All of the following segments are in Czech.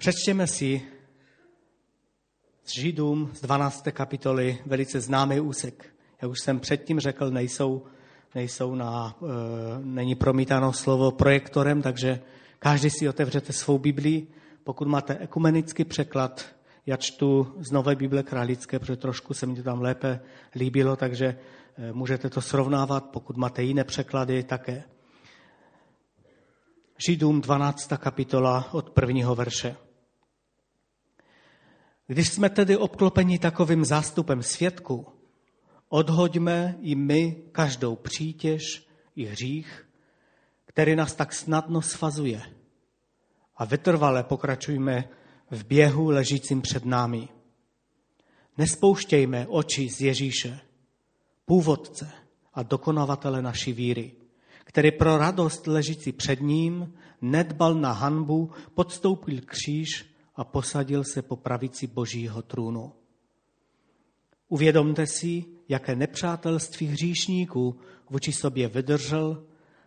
Přečtěme si z Židům z 12. kapitoly velice známý úsek. Jak už jsem předtím řekl, nejsou, nejsou na, e, není promítáno slovo projektorem, takže každý si otevřete svou Biblii. Pokud máte ekumenický překlad, já čtu z Nové Bible Králické, protože trošku se mi to tam lépe líbilo, takže e, můžete to srovnávat. Pokud máte jiné překlady, také. Židům 12. kapitola od prvního verše. Když jsme tedy obklopeni takovým zástupem svědků, odhoďme i my každou přítěž i hřích, který nás tak snadno svazuje. A vytrvale pokračujme v běhu ležícím před námi. Nespouštějme oči z Ježíše, původce a dokonavatele naší víry, který pro radost ležící před ním nedbal na hanbu, podstoupil kříž a posadil se po pravici božího trůnu. Uvědomte si, jaké nepřátelství hříšníků vůči sobě vydržel,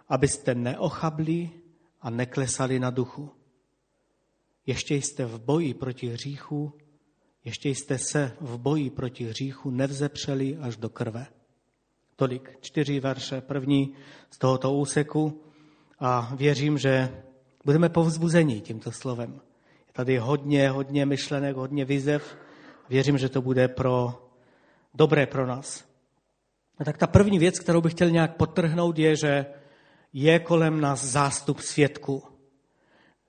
abyste neochabli a neklesali na duchu. Ještě jste v boji proti hříchu, ještě jste se v boji proti hříchu nevzepřeli až do krve. Tolik, čtyři verše, první z tohoto úseku a věřím, že budeme povzbuzeni tímto slovem. Tady hodně, hodně myšlenek, hodně vizev. Věřím, že to bude pro dobré pro nás. A tak ta první věc, kterou bych chtěl nějak potrhnout, je, že je kolem nás zástup svědků.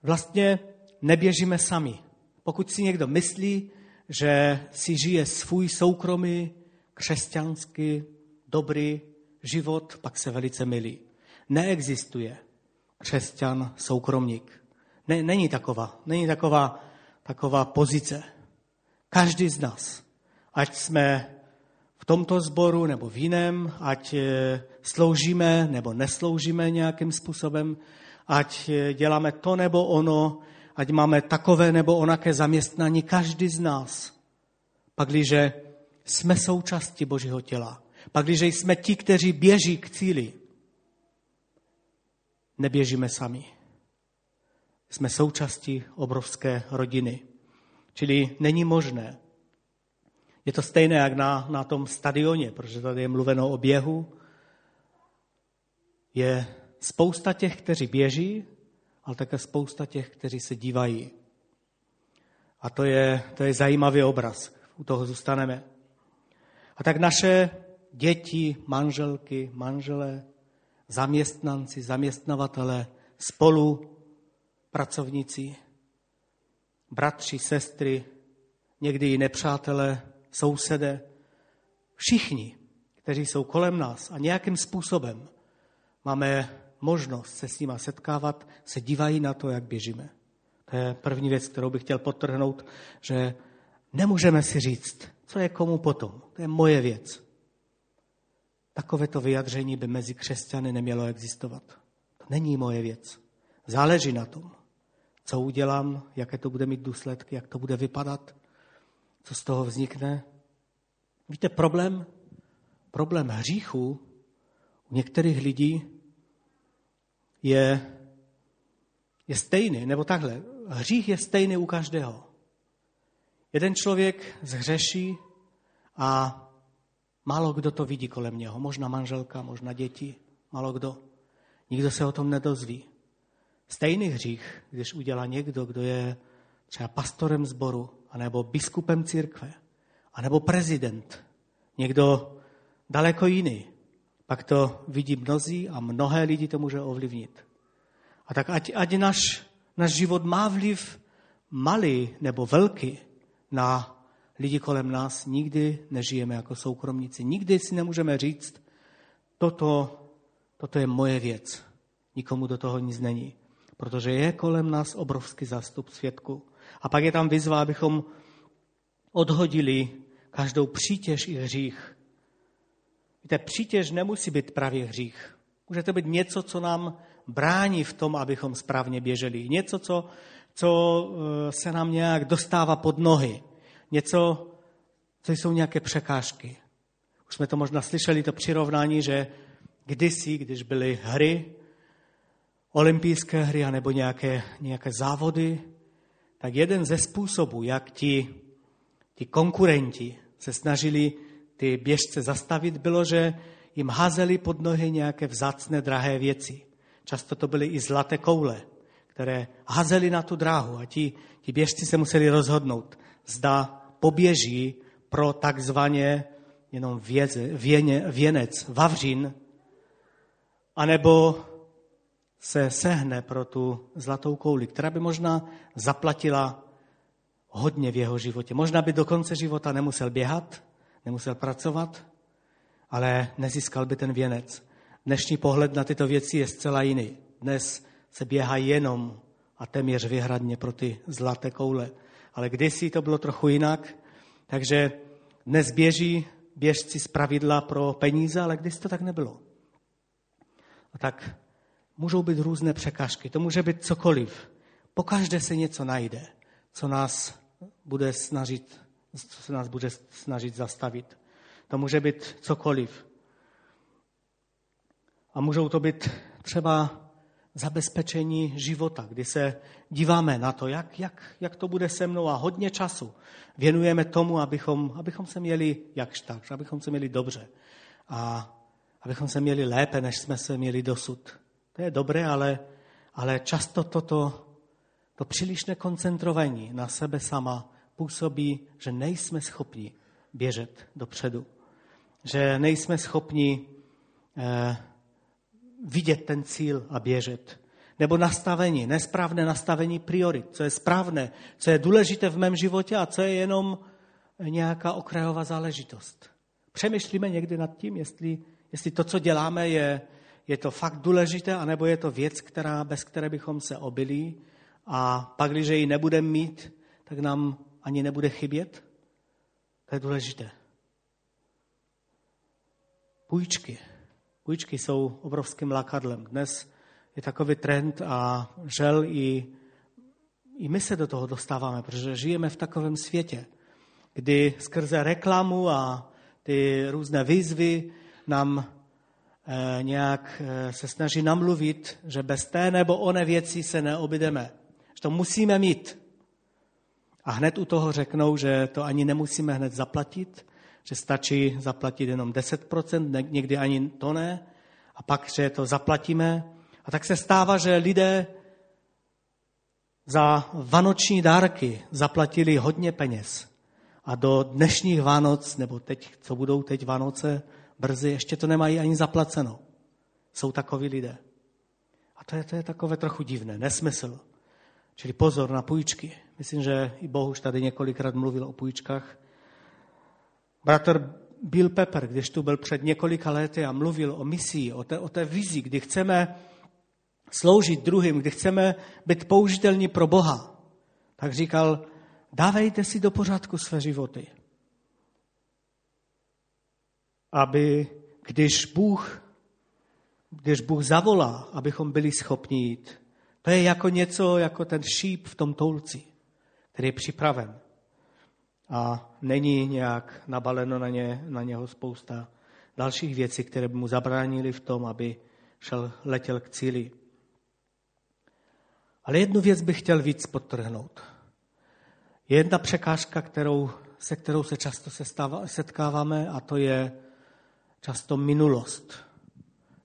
Vlastně neběžíme sami. Pokud si někdo myslí, že si žije svůj soukromý, křesťanský, dobrý život, pak se velice milí. Neexistuje křesťan soukromník. Ne, není taková, není taková, taková pozice. Každý z nás, ať jsme v tomto sboru nebo v jiném, ať eh, sloužíme nebo nesloužíme nějakým způsobem, ať eh, děláme to nebo ono, ať máme takové nebo onaké zaměstnání, každý z nás. Pakliže jsme součástí Božího těla, pakliže jsme ti, kteří běží k cíli, neběžíme sami. Jsme součástí obrovské rodiny. Čili není možné. Je to stejné jak na, na tom stadioně, protože tady je mluveno o běhu. Je spousta těch, kteří běží, ale také spousta těch, kteří se dívají. A to je, to je zajímavý obraz. U toho zůstaneme. A tak naše děti, manželky, manželé, zaměstnanci, zaměstnavatele, spolu pracovníci, bratři, sestry, někdy i nepřátelé, sousedé, všichni, kteří jsou kolem nás a nějakým způsobem máme možnost se s nima setkávat, se dívají na to, jak běžíme. To je první věc, kterou bych chtěl potrhnout, že nemůžeme si říct, co je komu potom. To je moje věc. Takovéto vyjadření by mezi křesťany nemělo existovat. To není moje věc. Záleží na tom co udělám, jaké to bude mít důsledky, jak to bude vypadat, co z toho vznikne. Víte, problém, problém hříchu u některých lidí je, je stejný, nebo takhle. Hřích je stejný u každého. Jeden člověk zhřeší a málo kdo to vidí kolem něho. Možná manželka, možná děti, málo kdo. Nikdo se o tom nedozví. Stejný hřích, když udělá někdo, kdo je třeba pastorem sboru, anebo biskupem církve, anebo prezident, někdo daleko jiný, pak to vidí mnozí a mnohé lidi to může ovlivnit. A tak ať, ať náš, náš život má vliv malý nebo velký na lidi kolem nás, nikdy nežijeme jako soukromníci. Nikdy si nemůžeme říct, toto, toto je moje věc. Nikomu do toho nic není protože je kolem nás obrovský zástup svědků. A pak je tam výzva, abychom odhodili každou přítěž i hřích. Víte, přítěž nemusí být právě hřích. Může to být něco, co nám brání v tom, abychom správně běželi. Něco, co, co eh, se nám nějak dostává pod nohy. Něco, co jsou nějaké překážky. Už jsme to možná slyšeli, to přirovnání, že kdysi, když byly hry, olympijské hry nebo nějaké, nějaké závody, tak jeden ze způsobů, jak ti, ti konkurenti se snažili ty běžce zastavit, bylo, že jim házeli pod nohy nějaké vzácné drahé věci. Často to byly i zlaté koule, které házeli na tu dráhu a ti, ti běžci se museli rozhodnout, zda poběží pro takzvaně jenom věze, věně, věnec, vavřín, anebo se sehne pro tu zlatou kouli, která by možná zaplatila hodně v jeho životě. Možná by do konce života nemusel běhat, nemusel pracovat, ale nezískal by ten věnec. Dnešní pohled na tyto věci je zcela jiný. Dnes se běhá jenom a téměř vyhradně pro ty zlaté koule. Ale kdysi to bylo trochu jinak, takže dnes běží běžci z pravidla pro peníze, ale kdysi to tak nebylo. A tak můžou být různé překážky, to může být cokoliv. Pokaždé se něco najde, co nás bude snažit, co nás bude snažit zastavit. To může být cokoliv. A můžou to být třeba zabezpečení života, kdy se díváme na to, jak, jak, jak to bude se mnou a hodně času věnujeme tomu, abychom, abychom se měli jakž tak, abychom se měli dobře a abychom se měli lépe, než jsme se měli dosud. To je dobré, ale, ale často toto, to přílišné koncentrování na sebe sama působí, že nejsme schopni běžet dopředu. Že nejsme schopni eh, vidět ten cíl a běžet. Nebo nastavení, nesprávné nastavení priorit, co je správné, co je důležité v mém životě a co je jenom nějaká okrajová záležitost. Přemýšlíme někdy nad tím, jestli, jestli to, co děláme, je, je to fakt důležité, anebo je to věc, která, bez které bychom se obili a pak, když ji nebudeme mít, tak nám ani nebude chybět. To je důležité. Půjčky. Půjčky jsou obrovským lakadlem. Dnes je takový trend a žel i, i my se do toho dostáváme, protože žijeme v takovém světě, kdy skrze reklamu a ty různé výzvy nám nějak eh, se snaží namluvit, že bez té nebo one věci se neobydeme. Že to musíme mít. A hned u toho řeknou, že to ani nemusíme hned zaplatit, že stačí zaplatit jenom 10%, někdy ani to ne, a pak, že to zaplatíme. A tak se stává, že lidé za vanoční dárky zaplatili hodně peněz. A do dnešních Vánoc, nebo teď, co budou teď Vánoce, brzy, ještě to nemají ani zaplaceno. Jsou takoví lidé. A to je, to je takové trochu divné, nesmysl. Čili pozor na půjčky. Myslím, že i Boh už tady několikrát mluvil o půjčkách. Bratr Bill Pepper, když tu byl před několika lety a mluvil o misii, o té, o té vizi, kdy chceme sloužit druhým, kdy chceme být použitelní pro Boha, tak říkal, dávejte si do pořádku své životy. Aby když Bůh, když Bůh zavolá, abychom byli schopni jít, to je jako něco, jako ten šíp v tom toulci, který je připraven a není nějak nabaleno na, ně, na něho spousta dalších věcí, které by mu zabránili v tom, aby šel, letěl k cíli. Ale jednu věc bych chtěl víc podtrhnout. Je jedna překážka, kterou, se kterou se často setkáváme, a to je často minulost.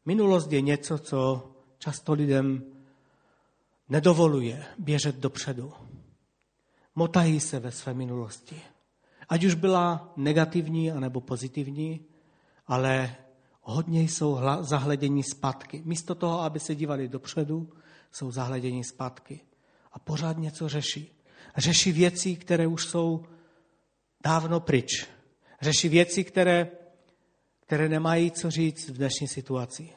Minulost je něco, co často lidem nedovoluje běžet dopředu motají se ve své minulosti. Ať už byla negativní anebo pozitivní, ale hodně jsou zahledění zpátky. Místo toho, aby se dívali dopředu, jsou zahledění zpátky. A pořád něco řeší. Řeší věci, které už jsou dávno pryč. Řeší věci, které, které nemají co říct v dnešní situaci.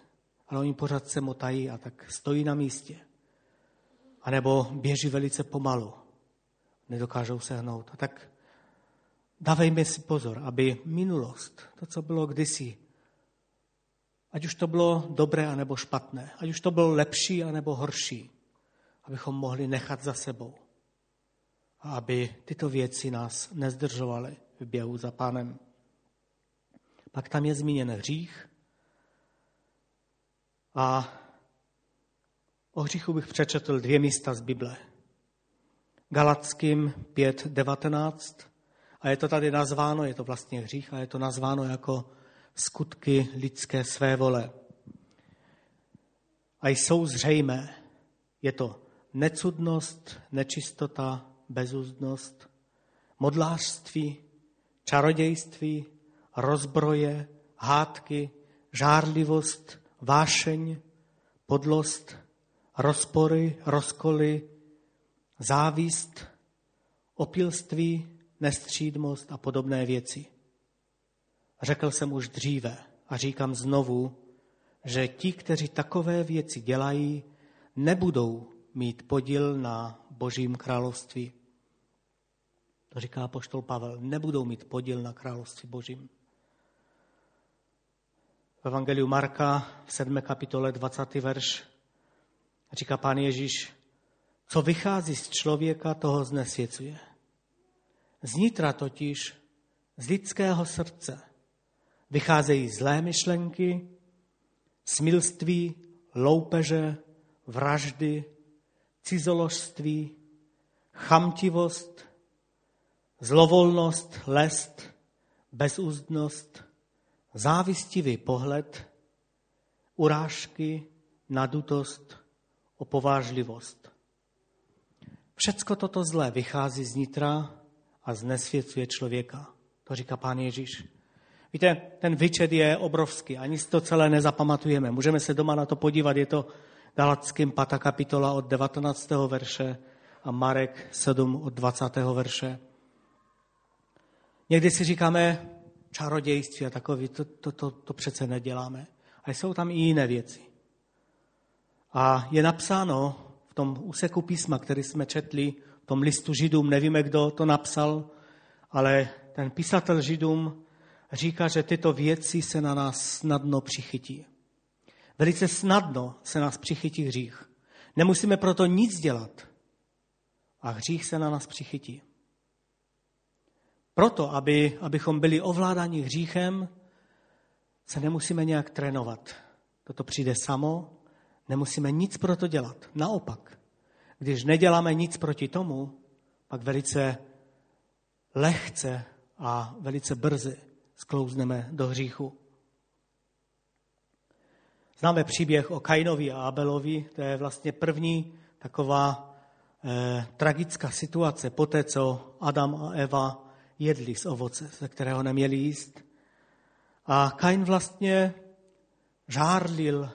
Ale oni pořád se motají a tak stojí na místě. A nebo běží velice pomalu nedokážou sehnout. A tak dávejme si pozor, aby minulost, to, co bylo kdysi, ať už to bylo dobré anebo špatné, ať už to bylo lepší anebo horší, abychom mohli nechat za sebou. A aby tyto věci nás nezdržovaly v běhu za pánem. Pak tam je zmíněn hřích. A o hříchu bych přečetl dvě místa z Bible. Galackým 5.19 a je to tady nazváno, je to vlastně hřích a je to nazváno jako skutky lidské své vole. A jsou zřejmé. Je to necudnost, nečistota, bezúzdnost, modlářství, čarodějství, rozbroje, hádky, žárlivost, vášeň, podlost, rozpory, rozkoly, závist, opilství, nestřídmost a podobné věci. Řekl jsem už dříve a říkám znovu, že ti, kteří takové věci dělají, nebudou mít podíl na Božím království. To říká poštol Pavel. Nebudou mít podíl na království Božím. V Evangeliu Marka v 7. kapitole 20. verš říká pán Ježíš, co vychází z člověka, toho znesvěcuje. Znitra totiž, z lidského srdce, vycházejí zlé myšlenky, smilství, loupeže, vraždy, cizoložství, chamtivost, zlovolnost, lest, bezúzdnost, závistivý pohled, urážky, nadutost, opovážlivost. Všecko toto zlé vychází z nitra a znesvěcuje člověka. To říká pán Ježíš. Víte, ten vyčet je obrovský, ani si to celé nezapamatujeme. Můžeme se doma na to podívat, je to Galackým 5. kapitola od 19. verše a Marek 7 od 20. verše. Někdy si říkáme čarodějství a takový, to, to, to, to přece neděláme. A jsou tam i jiné věci. A je napsáno v tom úseku písma, který jsme četli, v tom listu Židům, nevíme, kdo to napsal, ale ten písatel Židům říká, že tyto věci se na nás snadno přichytí. Velice snadno se nás přichytí hřích. Nemusíme proto nic dělat. A hřích se na nás přichytí. Proto, aby, abychom byli ovládáni hříchem, se nemusíme nějak trénovat. Toto přijde samo, nemusíme nic pro to dělat. Naopak, když neděláme nic proti tomu, pak velice lehce a velice brzy sklouzneme do hříchu. Známe příběh o Kainovi a Abelovi, to je vlastně první taková eh, tragická situace po té, co Adam a Eva jedli z ovoce, ze kterého neměli jíst. A Kain vlastně žárlil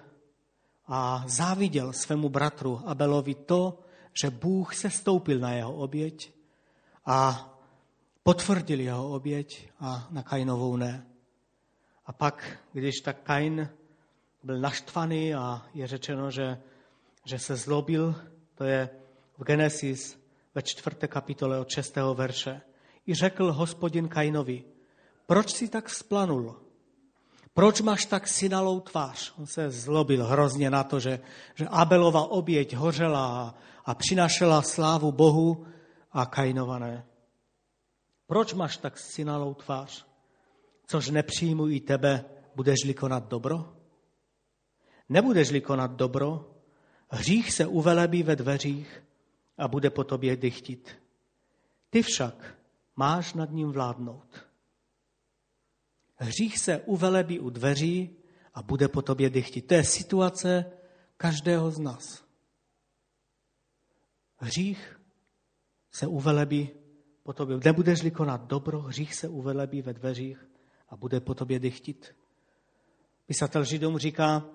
a záviděl svému bratru Abelovi to, že Bůh se stoupil na jeho oběť a potvrdil jeho oběť a na Kainovou ne. A pak, když tak Kain byl naštvaný a je řečeno, že, že se zlobil, to je v Genesis ve čtvrté kapitole od šestého verše. I řekl hospodin Kainovi, proč si tak splanul? Proč máš tak synalou tvář? On se zlobil hrozně na to, že, že Abelova oběť hořela a přinašela slávu Bohu a Kainova ne. Proč máš tak synalou tvář? Což nepřijmu i tebe, budeš-li konat dobro? Nebudeš-li konat dobro, hřích se uvelebí ve dveřích a bude po tobě dychtit. Ty však máš nad ním vládnout. Hřích se uvelebí u dveří a bude po tobě dychtit. To je situace každého z nás. Hřích se uvelebí po tobě. Nebudeš-li konat dobro, hřích se uvelebí ve dveřích a bude po tobě dychtit. Písatel Židům říká,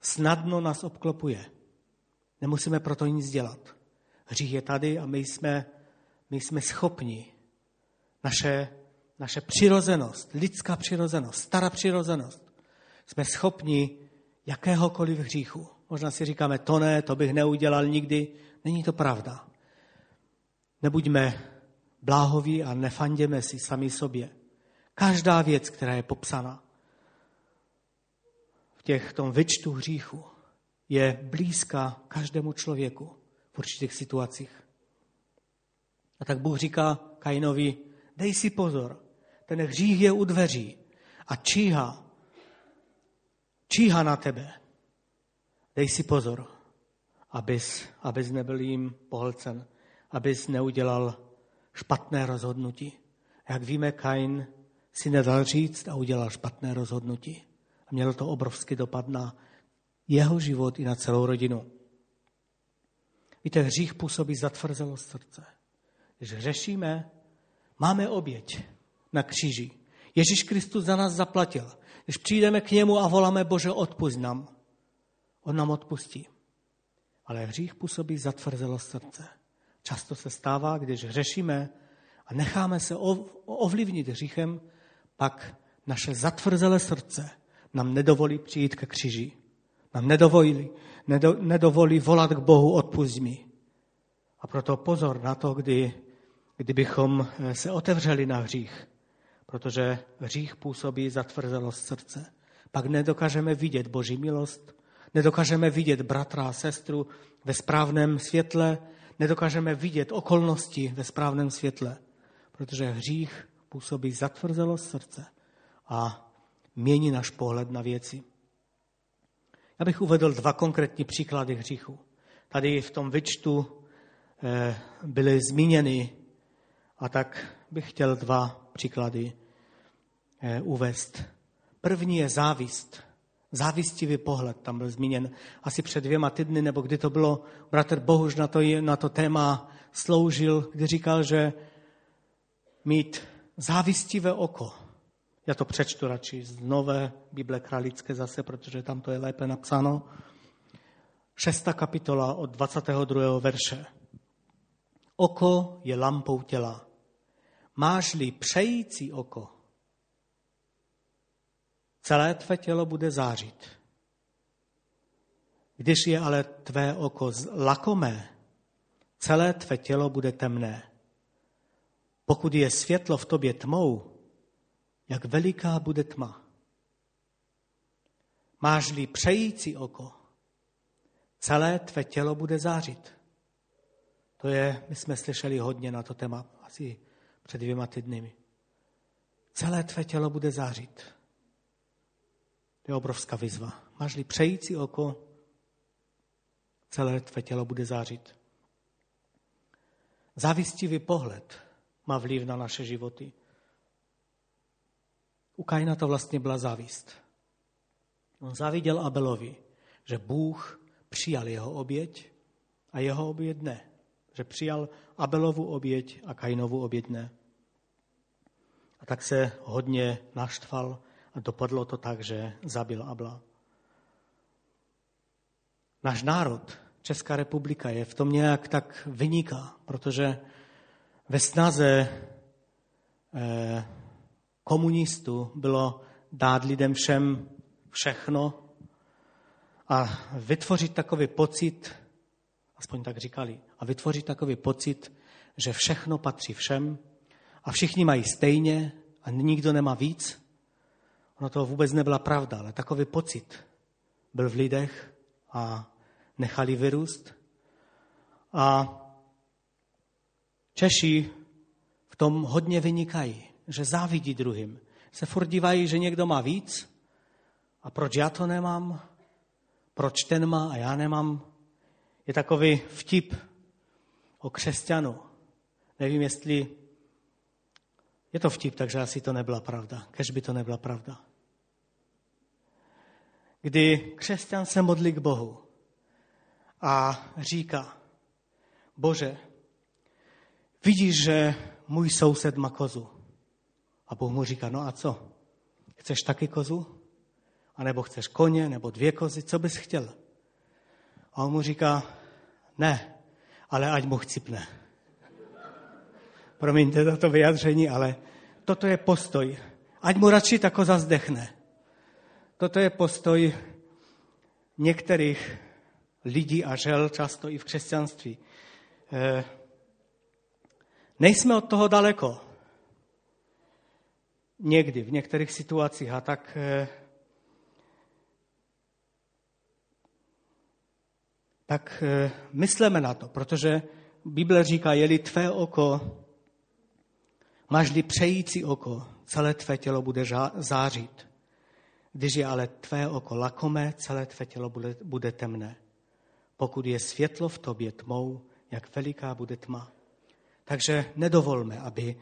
snadno nás obklopuje. Nemusíme proto nic dělat. Hřích je tady a my jsme, my jsme schopni naše, naše přirozenost, lidská přirozenost, stará přirozenost, jsme schopni jakéhokoliv hříchu. Možná si říkáme, to ne, to bych neudělal nikdy. Není to pravda. Nebuďme bláhoví a nefanděme si sami sobě. Každá věc, která je popsána v těch tom vyčtu hříchu, je blízká každému člověku v určitých situacích. A tak Bůh říká Kainovi, dej si pozor, ten hřích je u dveří a číha, číha na tebe. Dej si pozor, abys, abys nebyl jim pohlcen abys neudělal špatné rozhodnutí. Jak víme, Kain si nedal říct a udělal špatné rozhodnutí. A mělo to obrovský dopad na jeho život i na celou rodinu. Víte, hřích působí zatvrzelost srdce. Když řešíme, máme oběť na kříži. Ježíš Kristus za nás zaplatil. Když přijdeme k němu a voláme, Bože, odpust nám, on nám odpustí. Ale hřích působí zatvrzelost srdce. Často se stává, když řešíme a necháme se ovlivnit hříchem, pak naše zatvrzelé srdce nám nedovolí přijít ke kříži. Nám nedovolí, nedo, nedovolí volat k Bohu, odpust mi. A proto pozor na to, kdy, kdybychom se otevřeli na hřích, protože hřích působí zatvrzelost srdce. Pak nedokážeme vidět Boží milost, nedokážeme vidět bratra a sestru ve správném světle, nedokážeme vidět okolnosti ve správném světle, protože hřích působí zatvrzelost srdce a mění náš pohled na věci. Já bych uvedl dva konkrétní příklady hříchu. Tady v tom vyčtu eh, byly zmíněny a tak bych chtěl dva příklady eh, uvést. První je závist. Závistivý pohled tam byl zmíněn asi před dvěma týdny, nebo kdy to bylo, bratr Bohuž na to, na to téma sloužil, kdy říkal, že mít závistivé oko. Já to přečtu radši z nové Bible Kralické zase, protože tam to je lépe napsáno. Šestá kapitola od 22. verše. Oko je lampou těla. Máš-li přející oko, celé tvé tělo bude zářit. Když je ale tvé oko lakomé, celé tvé tělo bude temné. Pokud je světlo v tobě tmou, jak veliká bude tma. Máš-li přející oko, celé tvé tělo bude zářit. To je, my jsme slyšeli hodně na to téma, asi před dvěma týdny. Celé tvé tělo bude zářit. To je obrovská výzva. Máš-li přející oko, celé tvé tělo bude zářit. Závistivý pohled má vliv na naše životy. U Kaina to vlastně byla závist. On záviděl Abelovi, že Bůh přijal jeho oběť a jeho oběť ne. Že přijal Abelovu oběť a Kainovu oběť ne. A tak se hodně naštval a dopadlo to tak, že zabil Abla. Náš národ, Česká republika, je v tom nějak tak vyniká, protože ve snaze eh, komunistů bylo dát lidem všem všechno a vytvořit takový pocit, aspoň tak říkali, a vytvořit takový pocit, že všechno patří všem a všichni mají stejně a nikdo nemá víc. Ono to vůbec nebyla pravda, ale takový pocit byl v lidech a nechali vyrůst. A Češi v tom hodně vynikají, že závidí druhým. Se furt dívají, že někdo má víc a proč já to nemám, proč ten má a já nemám. Je takový vtip o křesťanu. Nevím, jestli je to vtip, takže asi to nebyla pravda. Kež by to nebyla pravda. Kdy křesťan se modlí k Bohu a říká, Bože, vidíš, že můj soused má kozu. A Bůh mu říká, no a co? Chceš taky kozu? A nebo chceš koně, nebo dvě kozy? Co bys chtěl? A on mu říká, ne, ale ať mu chcipne. Promiňte za to vyjadření, ale toto je postoj. Ať mu radši ta koza zdechne. Toto je postoj některých lidí a žel, často i v křesťanství. Eh, Nejsme od toho daleko. Někdy, v některých situacích. A tak eh, tak eh, myslíme na to, protože Bible říká, je-li tvé oko, máš-li přející oko, celé tvé tělo bude zářit. Když je ale tvé oko lakomé, celé tvé tělo bude, bude temné. Pokud je světlo v tobě tmou, jak veliká bude tma. Takže nedovolme, aby,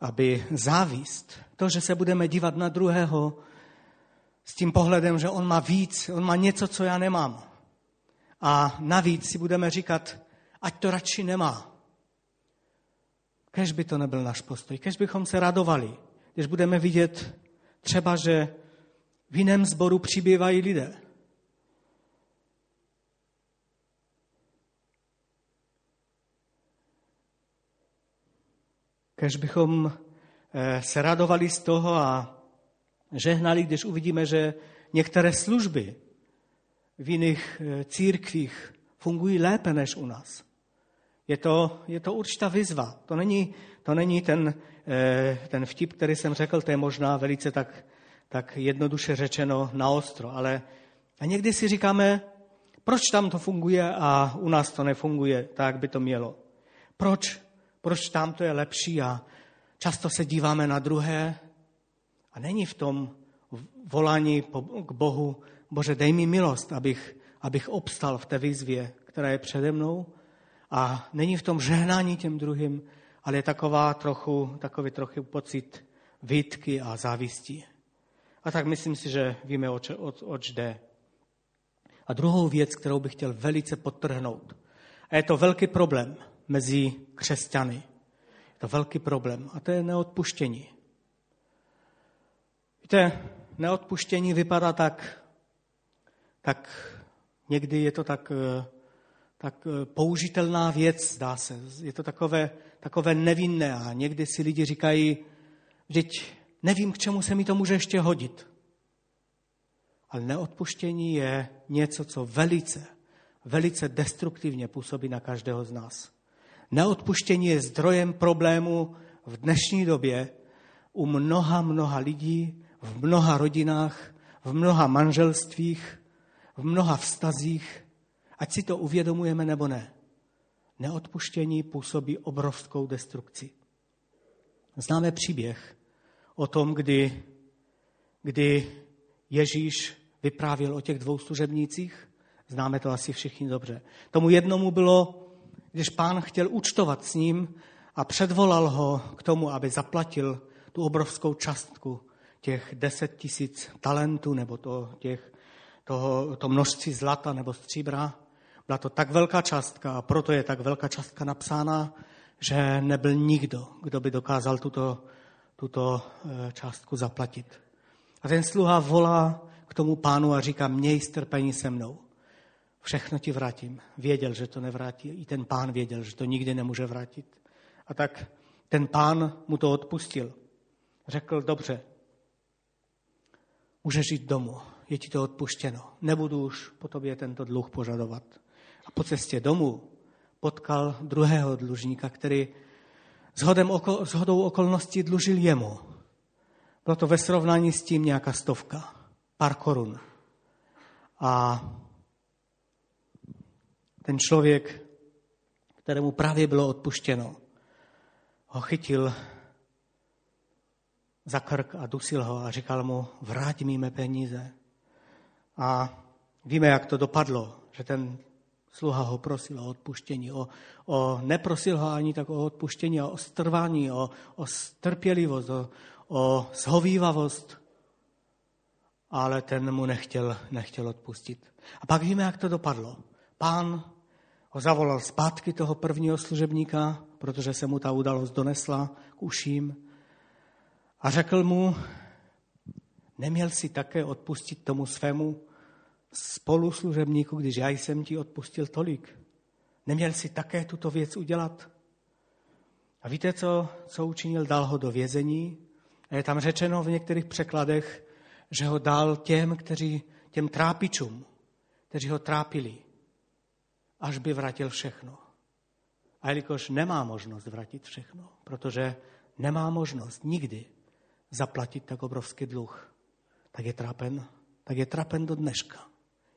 aby závist, to, že se budeme dívat na druhého s tím pohledem, že on má víc, on má něco, co já nemám. A navíc si budeme říkat, ať to radši nemá. Kež by to nebyl náš postoj, kež bychom se radovali, když budeme vidět třeba, že v jiném sboru přibývají lidé. Kež bychom eh, se radovali z toho a žehnali, když uvidíme, že některé služby v jiných eh, církvích fungují lépe než u nás. Je to, je to určitá výzva. To není, to není ten, eh, ten vtip, který jsem řekl, to je možná velice tak, tak jednoduše řečeno na ostro, ale a někdy si říkáme, proč tam to funguje a u nás to nefunguje tak, by to mělo. Proč, proč tam to je lepší a často se díváme na druhé a není v tom volání k Bohu, Bože, dej mi milost, abych, abych obstal v té výzvě, která je přede mnou. A není v tom žehnání těm druhým, ale je taková trochu, takový trochu pocit výtky a závisti. A tak myslím si, že víme, oč, oč, oč jde. A druhou věc, kterou bych chtěl velice podtrhnout, a je to velký problém mezi křesťany. Je to velký problém a to je neodpuštění. Víte, neodpuštění vypadá tak, tak někdy je to tak, eh, tak eh, použitelná věc, zdá se. Je to takové, takové nevinné a někdy si lidi říkají, vždyť nevím, k čemu se mi to může ještě hodit. Ale neodpuštění je něco, co velice, velice destruktivně působí na každého z nás. Neodpuštění je zdrojem problému v dnešní době u mnoha, mnoha lidí, v mnoha rodinách, v mnoha manželstvích, v mnoha vztazích, ať si to uvědomujeme nebo ne. Neodpuštění působí obrovskou destrukci. Známe příběh o tom, kdy, kdy Ježíš vyprávěl o těch dvou služebnících. Známe to asi všichni dobře. Tomu jednomu bylo, když pán chtěl účtovat s ním a předvolal ho k tomu, aby zaplatil tu obrovskou částku těch deset tisíc talentů nebo to, těch, toho, to množství zlata nebo stříbra. Byla to tak velká částka a proto je tak velká částka napsána, že nebyl nikdo, kdo by dokázal tuto, tuto eh, částku zaplatit. A ten sluha volá k tomu pánu a říká, měj strpení se mnou. Všechno ti vrátím. Věděl, že to nevrátí. I ten pán věděl, že to nikdy nemůže vrátit. A tak ten pán mu to odpustil. Řekl, dobře, můžeš jít domů, je ti to odpuštěno. Nebudu už po tobě tento dluh požadovat. A po cestě domů potkal druhého dlužníka, který shodem oko, okolností dlužil jemu. Bylo to ve srovnání s tím nějaká stovka, pár korun. A ten člověk, kterému právě bylo odpuštěno, ho chytil za krk a dusil ho a říkal mu, vrať mi mé peníze. A víme, jak to dopadlo, že ten sluha ho prosil o odpuštění. O, o, neprosil ho ani tak o odpuštění, o strvání, o, o strpělivost, o, o shovívavost, ale ten mu nechtěl, nechtěl odpustit. A pak víme, jak to dopadlo. Pán ho zavolal zpátky toho prvního služebníka, protože se mu ta událost donesla k uším a řekl mu, neměl si také odpustit tomu svému spoluslužebníku, když já jsem ti odpustil tolik. Neměl si také tuto věc udělat? A víte, co, co učinil? Dal ho do vězení. A je tam řečeno v některých překladech, že ho dal těm, kteří, těm trápičům, kteří ho trápili, až by vrátil všechno. A jelikož nemá možnost vrátit všechno, protože nemá možnost nikdy zaplatit tak obrovský dluh, tak je trapen, tak je trapen do dneška.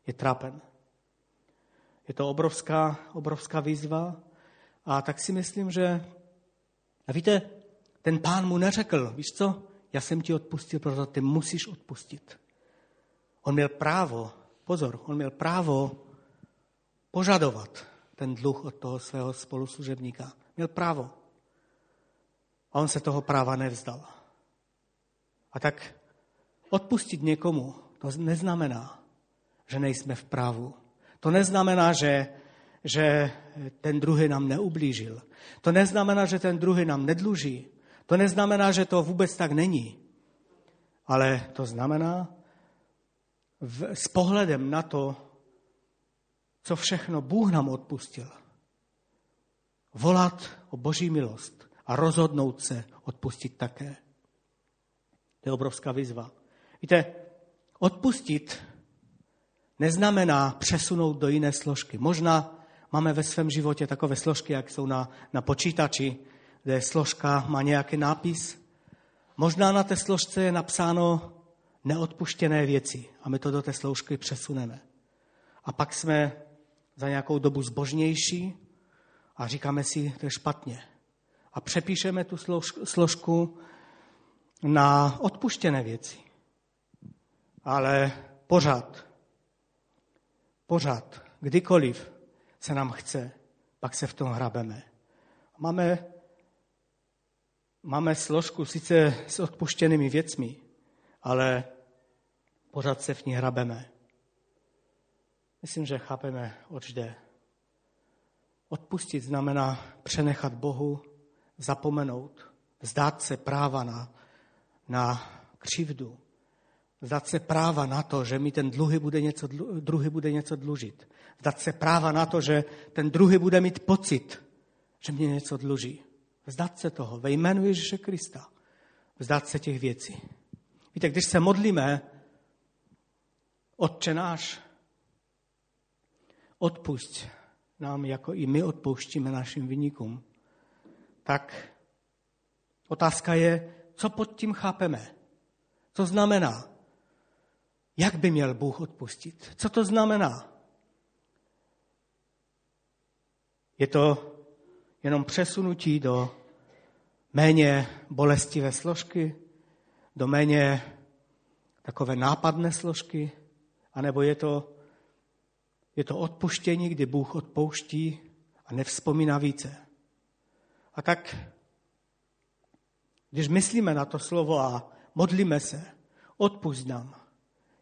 Je trapen. Je to obrovská, obrovská výzva a tak si myslím, že a víte, ten pán mu neřekl, víš co, já jsem ti odpustil, proto ty musíš odpustit. On měl právo, pozor, on měl právo požadovat ten dluh od toho svého spoluslužebníka. Měl právo. A on se toho práva nevzdal. A tak odpustit někomu, to neznamená, že nejsme v právu. To neznamená, že, že ten druhý nám neublížil. To neznamená, že ten druhý nám nedluží. To neznamená, že to vůbec tak není. Ale to znamená, v, s pohledem na to, co všechno Bůh nám odpustil, volat o boží milost a rozhodnout se odpustit také. To je obrovská výzva. Víte, odpustit neznamená přesunout do jiné složky. Možná máme ve svém životě takové složky, jak jsou na, na počítači, kde složka má nějaký nápis. Možná na té složce je napsáno neodpuštěné věci a my to do té složky přesuneme. A pak jsme za nějakou dobu zbožnější a říkáme si, to je špatně. A přepíšeme tu složku na odpuštěné věci. Ale pořád, pořád, kdykoliv se nám chce, pak se v tom hrabeme. Máme, máme složku sice s odpuštěnými věcmi, ale pořád se v ní hrabeme. Myslím, že chápeme, oč jde. Odpustit znamená přenechat Bohu, zapomenout, vzdát se práva na, na křivdu, vzdát se práva na to, že mi ten dluhy bude něco, druhý bude něco dlužit. Vzdát se práva na to, že ten druhý bude mít pocit, že mě něco dluží. Vzdát se toho ve jménu Ježíše Krista. Vzdát se těch věcí. Víte, když se modlíme, Otče náš, odpusť nám, jako i my odpouštíme našim vynikům, tak otázka je, co pod tím chápeme. Co znamená? Jak by měl Bůh odpustit? Co to znamená? Je to jenom přesunutí do méně bolestivé složky, do méně takové nápadné složky, anebo je to, je to odpuštění, kdy Bůh odpouští a nevzpomíná více. A tak, když myslíme na to slovo a modlíme se, odpust nám,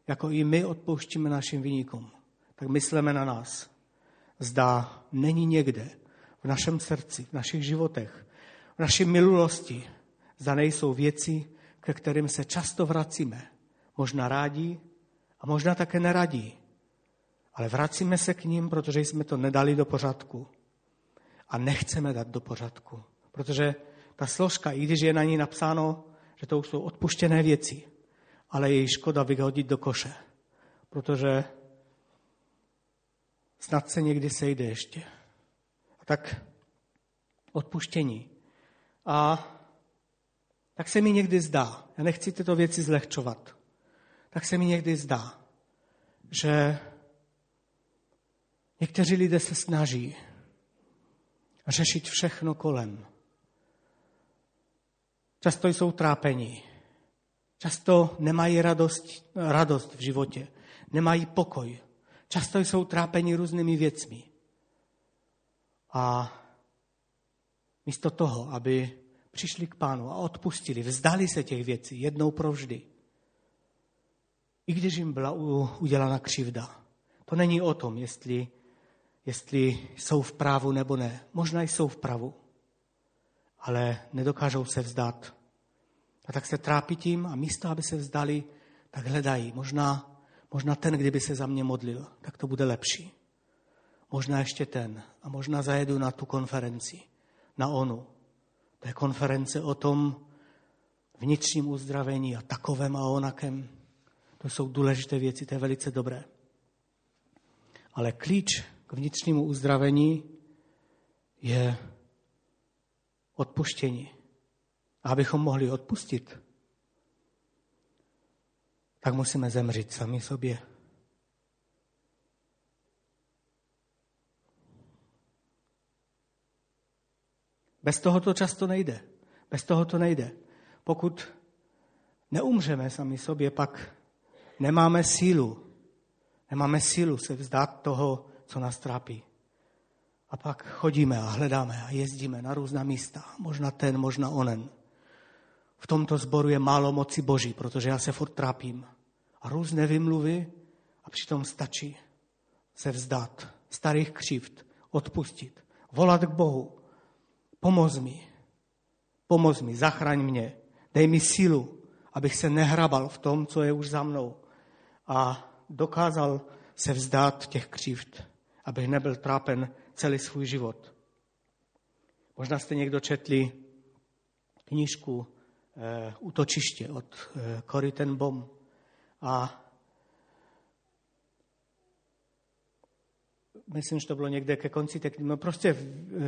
jako i my odpouštíme našim vynikům, tak myslíme na nás. Zdá není někde v našem srdci, v našich životech, v naší minulosti, zda nejsou věci, ke kterým se často vracíme. Možná rádi a možná také neradí. Ale vracíme se k ním, protože jsme to nedali do pořádku. A nechceme dát do pořádku. Protože ta složka, i když je na ní napsáno, že to už jsou odpuštěné věci, ale je škoda vyhodit do koše. Protože snad se někdy sejde ještě. A tak odpuštění. A tak se mi někdy zdá, já nechci tyto věci zlehčovat, tak se mi někdy zdá, že někteří lidé se snaží řešit všechno kolem. Často jsou trápení. Často nemají radost, radost v životě. Nemají pokoj. Často jsou trápení různými věcmi. A místo toho, aby přišli k pánu a odpustili, vzdali se těch věcí jednou provždy, i když jim byla udělána křivda. To není o tom, jestli, jestli jsou v právu nebo ne. Možná jsou v pravu, ale nedokážou se vzdát. A tak se trápí tím a místo, aby se vzdali, tak hledají. Možná, možná ten, kdyby se za mě modlil, tak to bude lepší. Možná ještě ten. A možná zajedu na tu konferenci, na onu. To je konference o tom vnitřním uzdravení a takovém a onakém. To jsou důležité věci, to je velice dobré. Ale klíč k vnitřnímu uzdravení je odpuštění. A abychom mohli odpustit, tak musíme zemřít sami sobě. Bez toho to často nejde. Bez toho to nejde. Pokud neumřeme sami sobě, pak nemáme sílu. Nemáme sílu se vzdát toho, co nás trápí. A pak chodíme a hledáme a jezdíme na různá místa. Možná ten, možná onen. V tomto sboru je málo moci Boží, protože já se furt trápím. A různé vymluvy a přitom stačí se vzdát starých křivt, odpustit, volat k Bohu. Pomoz mi, pomoz mi, zachraň mě, dej mi sílu, abych se nehrabal v tom, co je už za mnou a dokázal se vzdát těch křivt, abych nebyl trápen celý svůj život. Možná jste někdo četli knížku Útočiště od e, Cory ten Bom. A myslím, že to bylo někde ke konci té no prostě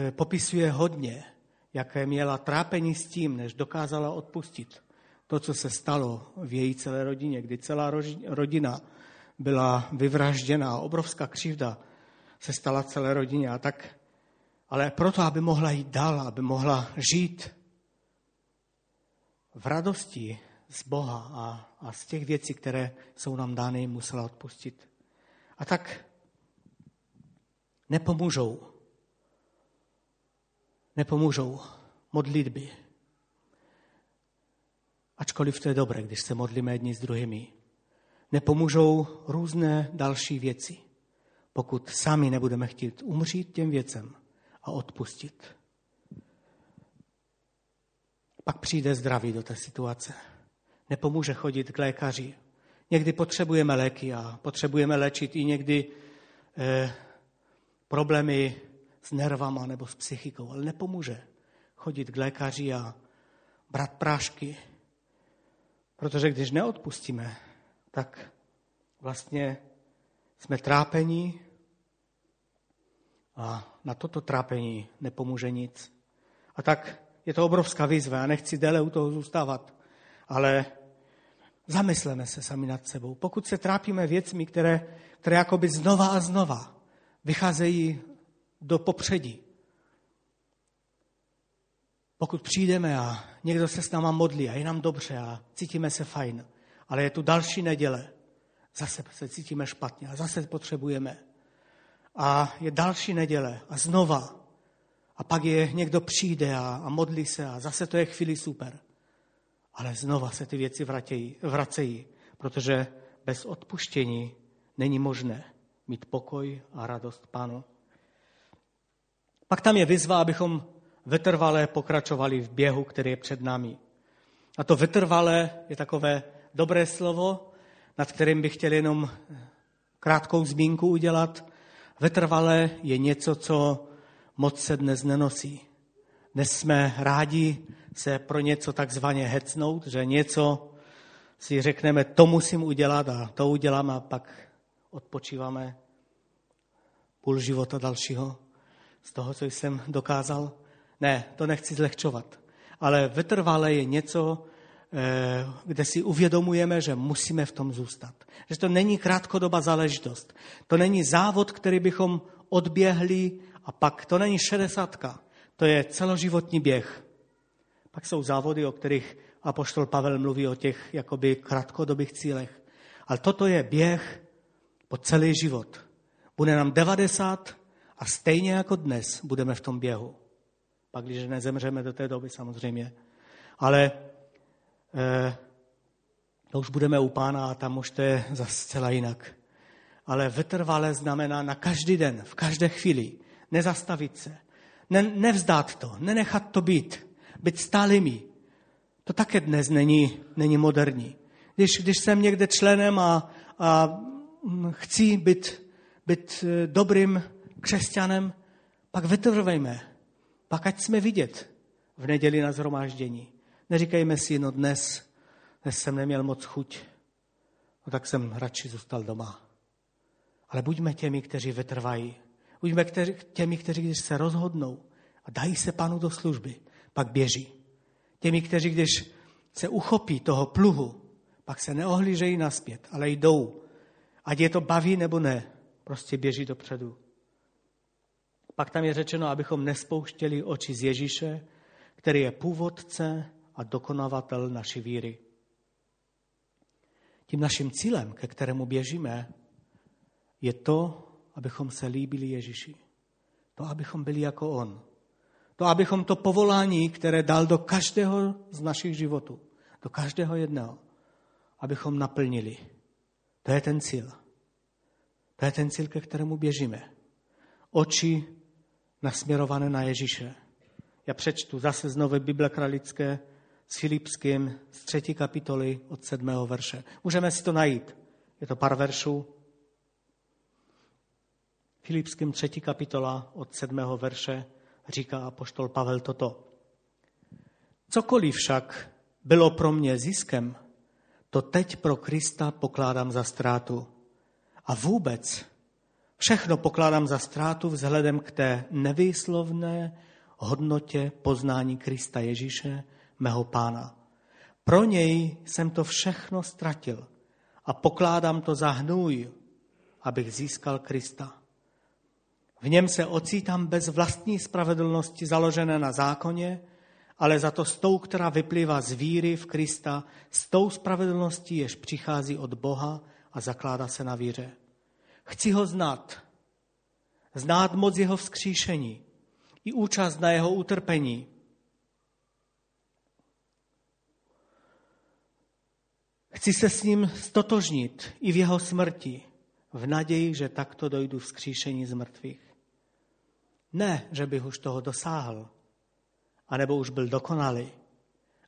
e, popisuje hodně, jaké měla trápení s tím, než dokázala odpustit to, co se stalo v její celé rodině, kdy celá rodina byla vyvražděna, obrovská křivda se stala celé rodině. A tak, ale proto, aby mohla jít dál, aby mohla žít v radosti z Boha a, a z těch věcí, které jsou nám dány, musela odpustit. A tak nepomůžou. Nepomůžou modlitby. Ačkoliv to je dobré, když se modlíme jedni s druhými. Nepomůžou různé další věci, pokud sami nebudeme chtít umřít těm věcem a odpustit. Pak přijde zdraví do té situace. Nepomůže chodit k lékaři. Někdy potřebujeme léky a potřebujeme léčit i někdy eh, problémy s nervama nebo s psychikou, ale nepomůže chodit k lékaři a brát prášky, protože když neodpustíme, tak vlastně jsme trápení a na toto trápení nepomůže nic. A tak je to obrovská výzva, já nechci déle u toho zůstávat, ale zamysleme se sami nad sebou. Pokud se trápíme věcmi, které, které jakoby znova a znova vycházejí do popředí, pokud přijdeme a někdo se s náma modlí a je nám dobře a cítíme se fajn, ale je tu další neděle, zase se cítíme špatně a zase potřebujeme. A je další neděle a znova. A pak je někdo přijde a, a modlí se a zase to je chvíli super. Ale znova se ty věci vratějí, vracejí, protože bez odpuštění není možné mít pokoj a radost Pánu. Pak tam je vyzva, abychom vytrvalé pokračovali v běhu, který je před námi. A to vytrvalé je takové dobré slovo, nad kterým bych chtěl jenom krátkou zmínku udělat. Vytrvalé je něco, co moc se dnes nenosí. Dnes jsme rádi se pro něco takzvaně hecnout, že něco si řekneme, to musím udělat a to udělám a pak odpočíváme půl života dalšího z toho, co jsem dokázal. Ne, to nechci zlehčovat. Ale vytrvalé je něco, eh, kde si uvědomujeme, že musíme v tom zůstat. Že to není krátkodobá záležitost. To není závod, který bychom odběhli a pak to není šedesátka. To je celoživotní běh. Pak jsou závody, o kterých apoštol Pavel mluví o těch jakoby krátkodobých cílech. Ale toto je běh po celý život. Bude nám 90 a stejně jako dnes budeme v tom běhu. Pak, když nezemřeme do té doby samozřejmě. Ale eh, to už budeme u pána a tam už to je zase zcela jinak. Ale vytrvalé znamená na každý den, v každé chvíli, nezastavit se, ne, nevzdát to, nenechat to být, být stálými. To také dnes není, není moderní. Když, když jsem někde členem a, a chci být, být eh, dobrým křesťanem, pak vytrvejme, pak ať jsme vidět v neděli na zhromáždění. Neříkejme si, no dnes, dnes jsem neměl moc chuť, no tak jsem radši zůstal doma. Ale buďme těmi, kteří vytrvají. Buďme těmi, kteří, když se rozhodnou a dají se panu do služby, pak běží. Těmi, kteří, když se uchopí toho pluhu, pak se neohlížejí naspět, ale jdou. Ať je to baví nebo ne, prostě běží dopředu. Pak tam je řečeno, abychom nespouštěli oči z Ježíše, který je původce a dokonavatel naší víry. Tím naším cílem, ke kterému běžíme, je to, abychom se líbili Ježíši. To, abychom byli jako On. To, abychom to povolání, které dal do každého z našich životů, do každého jedného, abychom naplnili. To je ten cíl. To je ten cíl, ke kterému běžíme. Oči nasměrované na Ježíše. Já přečtu zase znovu Bible kralické s Filipským z třetí kapitoly od sedmého verše. Můžeme si to najít. Je to pár veršů. Filipským třetí kapitola od sedmého verše říká apoštol Pavel toto. Cokoliv však bylo pro mě ziskem, to teď pro Krista pokládám za ztrátu. A vůbec všechno pokládám za ztrátu vzhledem k té nevýslovné hodnotě poznání Krista Ježíše, mého pána. Pro něj jsem to všechno ztratil a pokládám to za hnůj, abych získal Krista. V něm se ocítám bez vlastní spravedlnosti založené na zákoně, ale za to s tou, která vyplývá z víry v Krista, s tou spravedlností, jež přichází od Boha a zakládá se na víře. Chci ho znát, znát moc jeho vzkříšení i účast na jeho utrpení. Chci se s ním stotožnit i v jeho smrti, v naději, že takto dojdu vzkříšení z mrtvých. Ne, že bych už toho dosáhl, anebo už byl dokonalý,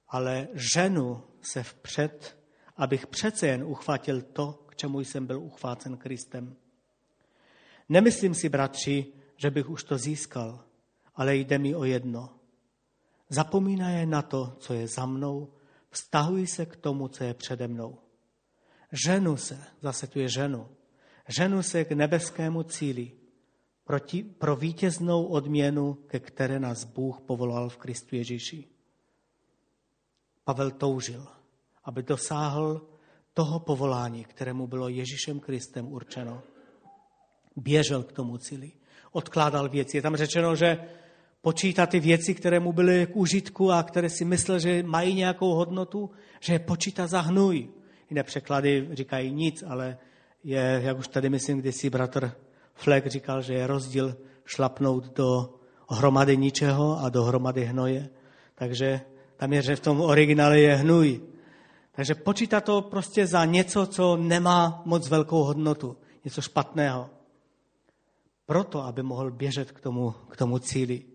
ale ženu se vpřed, abych přece jen uchvátil to, k čemu jsem byl uchvácen Kristem. Nemyslím si, bratři, že bych už to získal, ale jde mi o jedno. Zapomínaje na to, co je za mnou, vztahuji se k tomu, co je přede mnou. Ženu se, zase tu je ženu, ženu se k nebeskému cíli, proti, pro vítěznou odměnu, ke které nás Bůh povolal v Kristu Ježíši. Pavel toužil, aby dosáhl toho povolání, kterému bylo Ježíšem Kristem určeno. Běžel k tomu cíli, odkládal věci. Je tam řečeno, že počítá ty věci, které mu byly k užitku a které si myslel, že mají nějakou hodnotu, že je počítá za hnůj. Jiné překlady říkají nic, ale je, jak už tady myslím, kdysi bratr Fleck říkal, že je rozdíl šlapnout do hromady ničeho a do hromady hnoje. Takže tam je, že v tom originále je hnůj. Takže počítá to prostě za něco, co nemá moc velkou hodnotu, něco špatného. Proto, aby mohl běžet k tomu, k tomu cíli.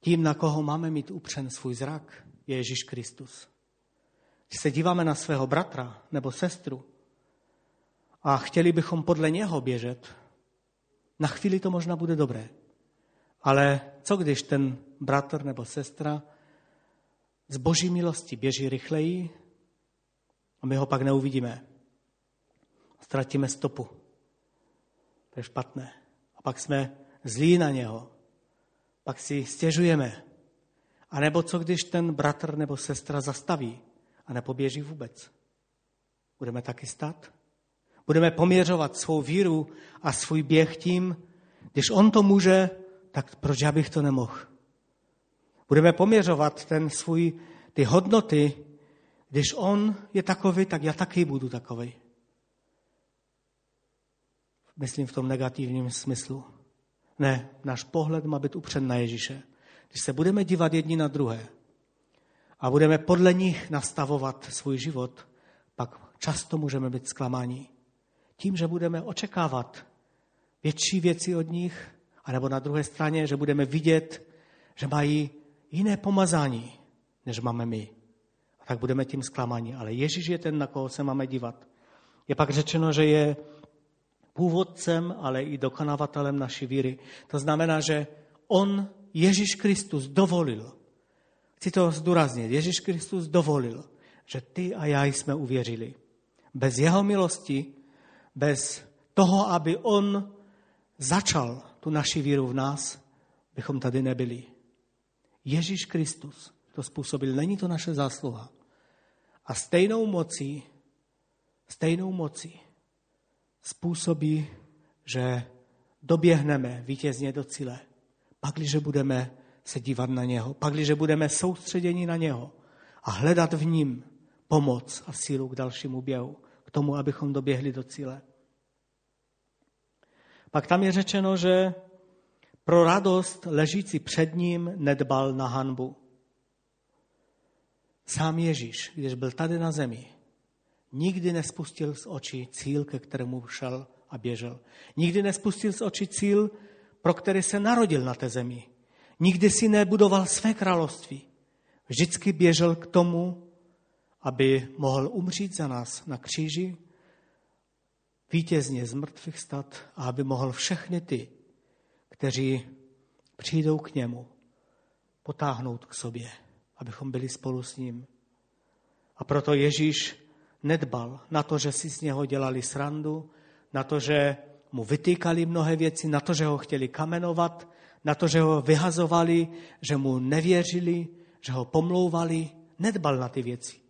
Tím, na koho máme mít upřen svůj zrak, je Ježíš Kristus. Když se díváme na svého bratra nebo sestru, a chtěli bychom podle něho běžet, na chvíli to možná bude dobré. Ale co když ten bratr nebo sestra z boží milosti běží rychleji a my ho pak neuvidíme. Ztratíme stopu. To je špatné. A pak jsme zlí na něho. Pak si stěžujeme. A nebo co když ten bratr nebo sestra zastaví a nepoběží vůbec? Budeme taky stát? Budeme poměřovat svou víru a svůj běh tím, když on to může, tak proč já bych to nemohl? Budeme poměřovat ten svůj, ty hodnoty, když on je takový, tak já taky budu takový. Myslím v tom negativním smyslu. Ne, náš pohled má být upřen na Ježíše. Když se budeme dívat jedni na druhé a budeme podle nich nastavovat svůj život, pak často můžeme být zklamáni tím, že budeme očekávat větší věci od nich, anebo na druhé straně, že budeme vidět, že mají jiné pomazání, než máme my. A tak budeme tím zklamáni. Ale Ježíš je ten, na koho se máme dívat. Je pak řečeno, že je původcem, ale i dokonavatelem naší víry. To znamená, že on, Ježíš Kristus, dovolil, chci to zdůraznit, Ježíš Kristus dovolil, že ty a já jsme uvěřili. Bez jeho milosti bez toho, aby on začal tu naši víru v nás, bychom tady nebyli. Ježíš Kristus to způsobil, není to naše zásluha. A stejnou mocí, stejnou mocí způsobí, že doběhneme vítězně do cíle. Pakliže budeme se dívat na něho, pakliže budeme soustředěni na něho a hledat v ním pomoc a sílu k dalšímu běhu tomu, abychom doběhli do cíle. Pak tam je řečeno, že Pro radost ležící před ním nedbal na hanbu. Sám Ježíš, když byl tady na zemi, nikdy nespustil z očí cíl, ke kterému šel a běžel. Nikdy nespustil z očí cíl, pro který se narodil na té zemi. Nikdy si nebudoval své království. Vždycky běžel k tomu, aby mohl umřít za nás na kříži, vítězně z mrtvých stat a aby mohl všechny ty, kteří přijdou k němu, potáhnout k sobě, abychom byli spolu s ním. A proto Ježíš nedbal na to, že si z něho dělali srandu, na to, že mu vytýkali mnohé věci, na to, že ho chtěli kamenovat, na to, že ho vyhazovali, že mu nevěřili, že ho pomlouvali. Nedbal na ty věci.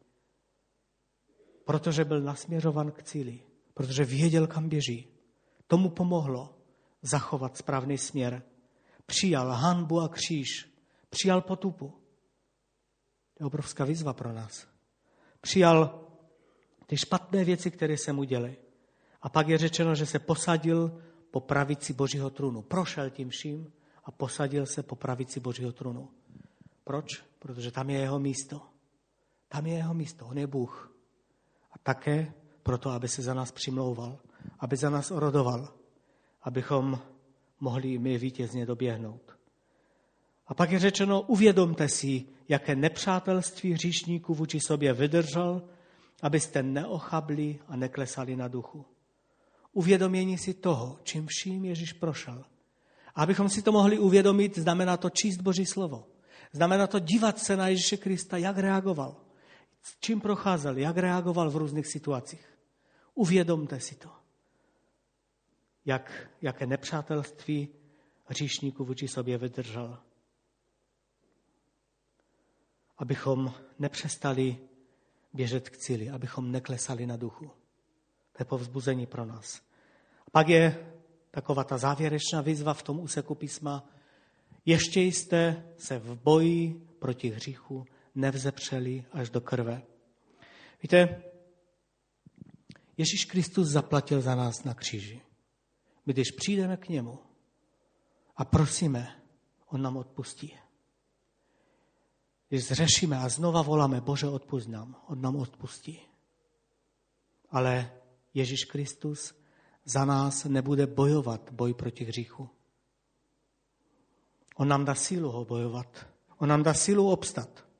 Protože byl nasměřovan k cíli, protože věděl, kam běží. Tomu pomohlo zachovat správný směr. Přijal hanbu a kříž. Přijal potupu. To je obrovská výzva pro nás. Přijal ty špatné věci, které se mu děly. A pak je řečeno, že se posadil po pravici Božího trůnu. Prošel tím vším a posadil se po pravici Božího trůnu. Proč? Protože tam je jeho místo. Tam je jeho místo. On je Bůh. A také proto, aby se za nás přimlouval, aby za nás orodoval, abychom mohli my vítězně doběhnout. A pak je řečeno, uvědomte si, jaké nepřátelství hříšníků vůči sobě vydržel, abyste neochabli a neklesali na duchu. Uvědomění si toho, čím vším Ježíš prošel. A abychom si to mohli uvědomit, znamená to číst Boží slovo. Znamená to dívat se na Ježíše Krista, jak reagoval, s čím procházel, jak reagoval v různých situacích. Uvědomte si to. Jak, jaké nepřátelství hříšníků vůči sobě vydržel. Abychom nepřestali běžet k cíli, abychom neklesali na duchu. To je povzbuzení pro nás. A pak je taková ta závěrečná výzva v tom úseku písma. Ještě jste se v boji proti hříchu nevzepřeli až do krve. Víte, Ježíš Kristus zaplatil za nás na kříži. My když přijdeme k němu a prosíme, on nám odpustí. Když zřešíme a znova voláme, Bože, odpust nám, on nám odpustí. Ale Ježíš Kristus za nás nebude bojovat boj proti hříchu. On nám dá sílu ho bojovat. On nám dá sílu obstat.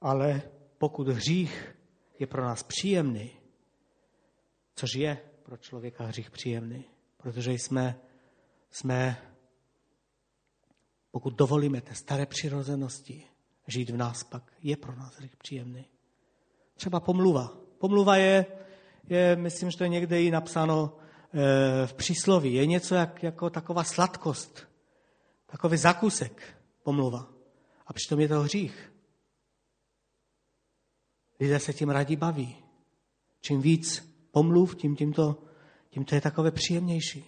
Ale pokud hřích je pro nás příjemný, což je pro člověka hřích příjemný, protože jsme, jsme pokud dovolíme té staré přirozenosti žít v nás, pak je pro nás hřích příjemný. Třeba pomluva. Pomluva je, je, myslím, že to je někde i napsáno e, v přísloví. Je něco jak, jako taková sladkost, takový zakusek pomluva. A přitom je to hřích. Lidé se tím rádi baví. Čím víc pomluv, tím, tím, to, tím to je takové příjemnější.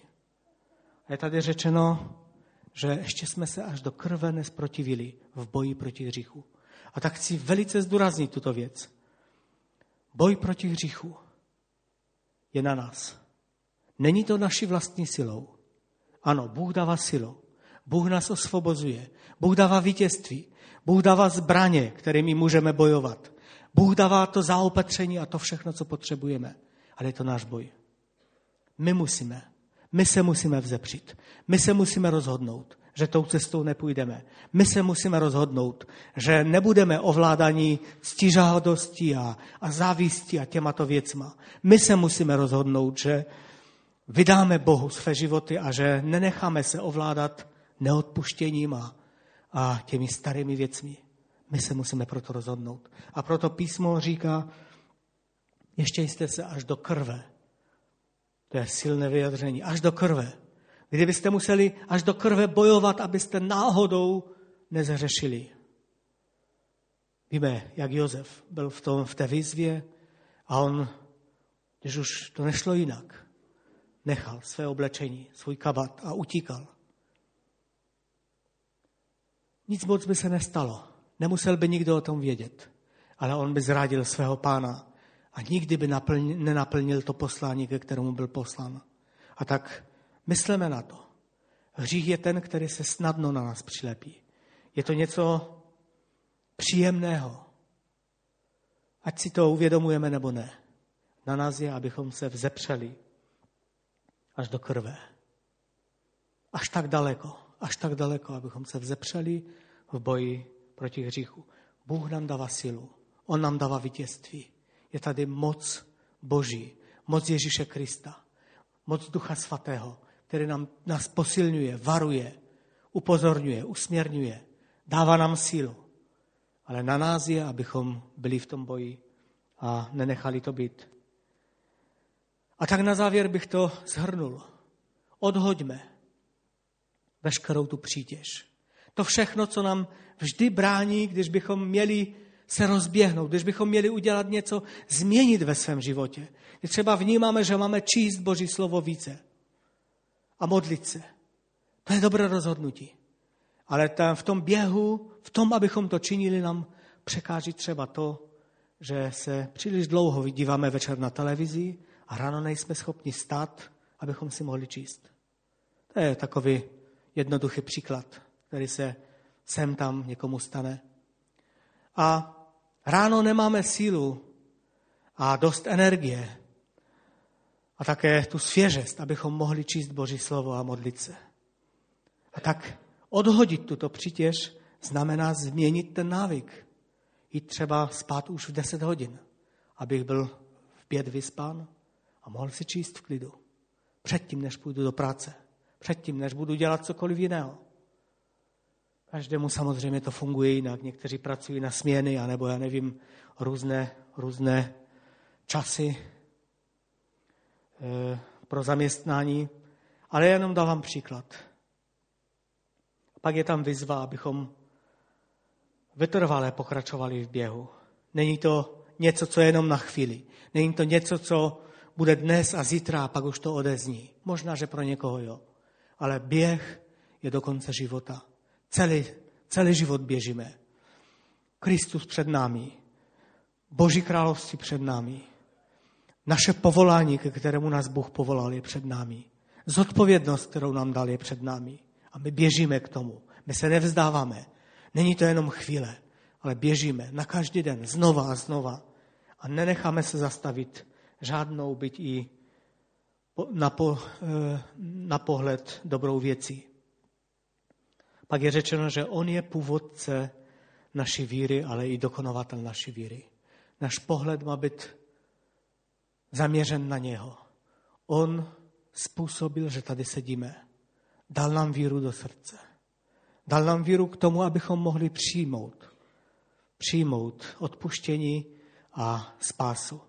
A je tady řečeno, že ještě jsme se až do krve nesprotivili v boji proti hříchu. A tak chci velice zdůraznit tuto věc. Boj proti hříchu je na nás. Není to naší vlastní silou. Ano, Bůh dává silu. Bůh nás osvobozuje. Bůh dává vítězství. Bůh dává zbraně, kterými můžeme bojovat. Bůh dává to zaopatření a to všechno, co potřebujeme. Ale je to náš boj. My musíme. My se musíme vzepřít. My se musíme rozhodnout, že tou cestou nepůjdeme. My se musíme rozhodnout, že nebudeme ovládaní stížáhodostí a, a závistí a těmato věcma. My se musíme rozhodnout, že vydáme Bohu své životy a že nenecháme se ovládat neodpuštěním a, a těmi starými věcmi. My se musíme proto rozhodnout. A proto písmo říká, ještě jste se až do krve. To je silné vyjadření. Až do krve. Kdybyste museli až do krve bojovat, abyste náhodou nezřešili. Víme, jak Jozef byl v, tom, v té výzvě a on, když už to nešlo jinak, nechal své oblečení, svůj kabat a utíkal. Nic moc by se nestalo. Nemusel by nikdo o tom vědět. Ale on by zradil svého pána a nikdy by naplnil, nenaplnil to poslání, ke kterému byl poslán. A tak myslíme na to, Hřích je ten, který se snadno na nás přilepí. Je to něco příjemného. Ať si to uvědomujeme nebo ne. Na nás je, abychom se vzepřeli až do krve. Až tak daleko, až tak daleko, abychom se vzepřeli v boji proti hříchu. Bůh nám dává silu, On nám dává vítězství. Je tady moc Boží, moc Ježíše Krista, moc Ducha Svatého, který nám, nás posilňuje, varuje, upozorňuje, usměrňuje, dává nám sílu. Ale na nás je, abychom byli v tom boji a nenechali to být. A tak na závěr bych to zhrnul. Odhoďme veškerou tu přítěž. To všechno, co nám vždy brání, když bychom měli se rozběhnout, když bychom měli udělat něco, změnit ve svém životě. Když třeba vnímáme, že máme číst Boží slovo více a modlit se. To je dobré rozhodnutí. Ale tam v tom běhu, v tom, abychom to činili, nám překáží třeba to, že se příliš dlouho díváme večer na televizi a ráno nejsme schopni stát, abychom si mohli číst. To je takový jednoduchý příklad, který se sem tam někomu stane. A ráno nemáme sílu a dost energie a také tu svěžest, abychom mohli číst Boží slovo a modlit se. A tak odhodit tuto přitěž znamená změnit ten návyk. Jít třeba spát už v 10 hodin, abych byl v pět vyspán a mohl si číst v klidu. Předtím, než půjdu do práce. Předtím, než budu dělat cokoliv jiného. Každému samozřejmě to funguje jinak. Někteří pracují na směny, anebo já nevím, různé, různé časy e, pro zaměstnání. Ale já jenom dávám příklad. Pak je tam vyzva, abychom vytrvalé pokračovali v běhu. Není to něco, co je jenom na chvíli. Není to něco, co bude dnes a zítra a pak už to odezní. Možná, že pro někoho jo. Ale běh je do konce života. Celý, celý život běžíme. Kristus před námi. Boží království před námi. Naše povolání, ke kterému nás Bůh povolal, je před námi. Zodpovědnost, kterou nám dal, je před námi. A my běžíme k tomu. My se nevzdáváme. Není to jenom chvíle, ale běžíme na každý den, znova a znova. A nenecháme se zastavit žádnou byť i na, po, eh, na pohled dobrou věcí. Pak je řečeno, že on je původce naší víry, ale i dokonovatel naší víry. Náš pohled má být zaměřen na něho. On způsobil, že tady sedíme. Dal nám víru do srdce. Dal nám víru k tomu, abychom mohli přijmout. Přijmout odpuštění a spásu.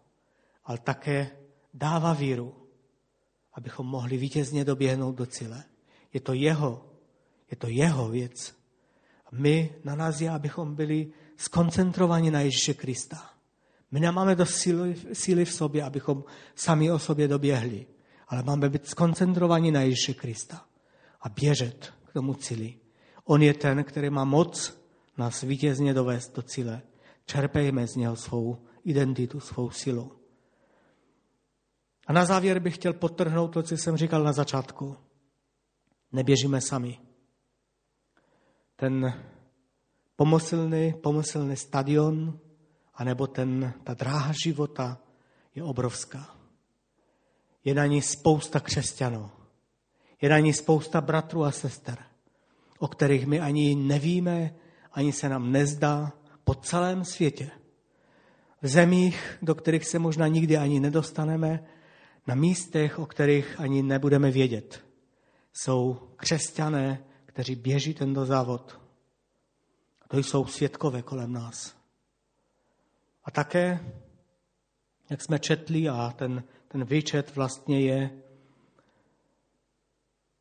Ale také dává víru, abychom mohli vítězně doběhnout do cíle. Je to jeho, je to jeho věc. My na nás je, abychom byli skoncentrovaní na Ježíše Krista. My nemáme dost síly, síly v sobě, abychom sami o sobě doběhli, ale máme být skoncentrovaní na Ježíše Krista a běžet k tomu cíli. On je ten, který má moc nás vítězně dovést do cíle. Čerpejme z něho svou identitu, svou silu. A na závěr bych chtěl podtrhnout to, co jsem říkal na začátku. Neběžíme sami. Ten pomyslný, pomyslný stadion, anebo ten, ta dráha života je obrovská. Je na ní spousta křesťanů. Je na ní spousta bratrů a sester, o kterých my ani nevíme, ani se nám nezdá po celém světě. V zemích, do kterých se možná nikdy ani nedostaneme, na místech, o kterých ani nebudeme vědět. Jsou křesťané, kteří běží tento závod. A to jsou světkové kolem nás. A také, jak jsme četli, a ten, ten výčet vlastně je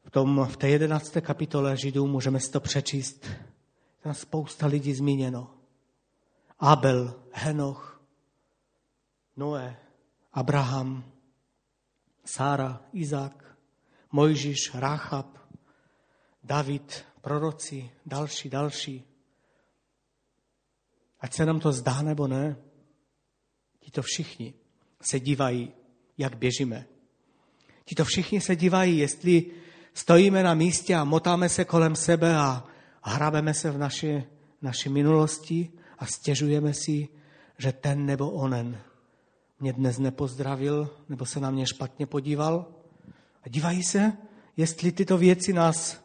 v, tom, v té jedenácté kapitole Židů, můžeme si to přečíst. Tam spousta lidí zmíněno. Abel, Henoch, Noé, Abraham, Sára, Izák, Mojžíš, Ráchab, David, proroci, další, další. Ať se nám to zdá nebo ne, tito všichni se dívají, jak běžíme. Tito všichni se dívají, jestli stojíme na místě a motáme se kolem sebe a hrabeme se v naši, naší minulosti a stěžujeme si, že ten nebo onen mě dnes nepozdravil nebo se na mě špatně podíval. A dívají se, jestli tyto věci nás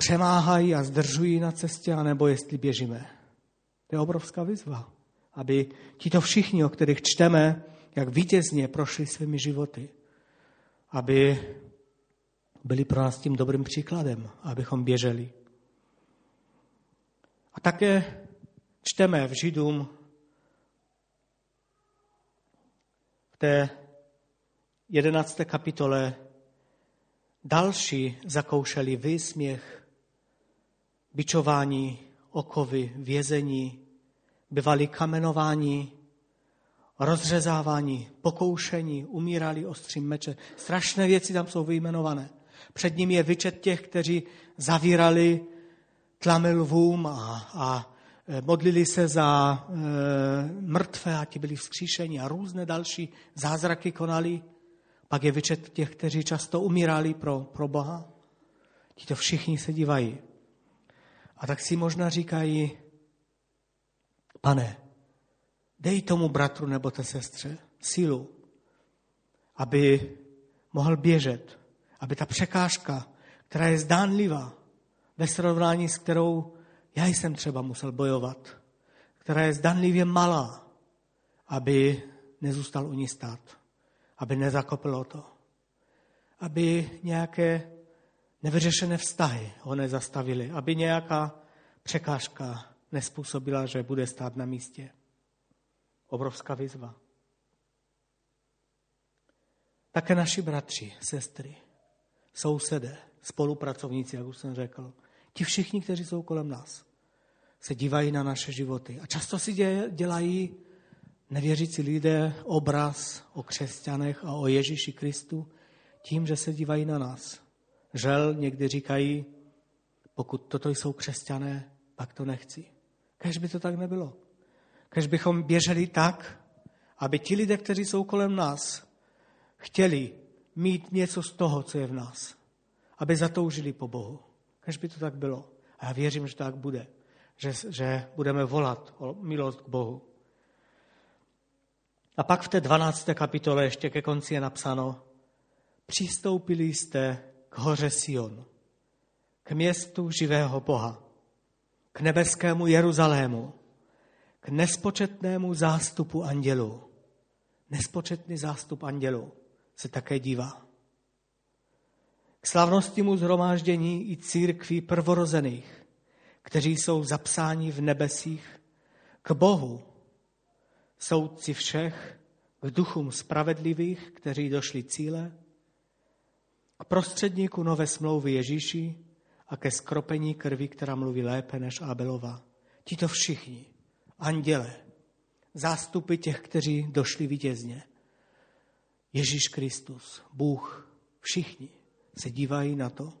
přemáhají a zdržují na cestě, anebo jestli běžíme. To je obrovská výzva, aby tito všichni, o kterých čteme, jak vítězně prošli svými životy, aby byli pro nás tím dobrým příkladem, abychom běželi. A také čteme v Židům v té jedenácté kapitole další zakoušeli výsměch, bičování, okovy, vězení, byvali kamenováni, rozřezávání, pokoušení, umírali ostřím meče. Strašné věci tam jsou vyjmenované. Před ním je vyčet těch, kteří zavírali tlamy lvům a, a e, modlili se za e, mrtvé a ti byli vzkříšeni a různé další zázraky konali. Pak je vyčet těch, kteří často umírali pro, pro Boha. Tito všichni se dívají. A tak si možná říkají, pane, dej tomu bratru nebo té sestře sílu, aby mohl běžet, aby ta překážka, která je zdánlivá ve srovnání s kterou já jsem třeba musel bojovat, která je zdánlivě malá, aby nezůstal u ní stát, aby nezakopilo to, aby nějaké nevyřešené vztahy ho nezastavily, aby nějaká překážka nespůsobila, že bude stát na místě. Obrovská výzva. Také naši bratři, sestry, sousedé, spolupracovníci, jak už jsem řekl, ti všichni, kteří jsou kolem nás, se dívají na naše životy. A často si dělají nevěřící lidé obraz o křesťanech a o Ježíši Kristu tím, že se dívají na nás. Žel někdy říkají, pokud toto jsou křesťané, pak to nechci. Kež by to tak nebylo. Kež bychom běželi tak, aby ti lidé, kteří jsou kolem nás, chtěli mít něco z toho, co je v nás. Aby zatoužili po Bohu. Kež by to tak bylo. A já věřím, že tak bude. Že, že budeme volat o milost k Bohu. A pak v té 12. kapitole ještě ke konci je napsáno, přistoupili jste k hoře Sion, k městu živého Boha, k nebeskému Jeruzalému, k nespočetnému zástupu andělů. Nespočetný zástup andělů se také dívá. K slavnostnímu zhromáždění i církví prvorozených, kteří jsou zapsáni v nebesích, k Bohu, soudci všech, k duchům spravedlivých, kteří došli cíle, k prostředníku nové smlouvy Ježíši a ke skropení krvi, která mluví lépe než Abelova. Tito všichni, anděle, zástupy těch, kteří došli vítězně. Ježíš Kristus, Bůh, všichni se dívají na to,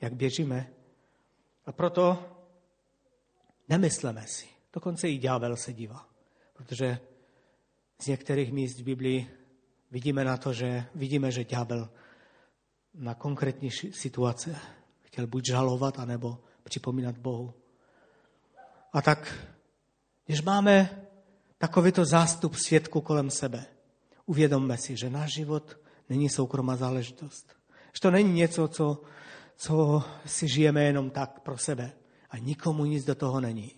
jak běžíme. A proto nemysleme si, dokonce i ďábel se dívá, protože z některých míst v Biblii vidíme na to, že vidíme, že ďábel na konkrétní situace chtěl buď žalovat, anebo připomínat Bohu. A tak, když máme takovýto zástup svědku kolem sebe, uvědomme si, že náš život není soukromá záležitost. Že to není něco, co, co si žijeme jenom tak pro sebe. A nikomu nic do toho není.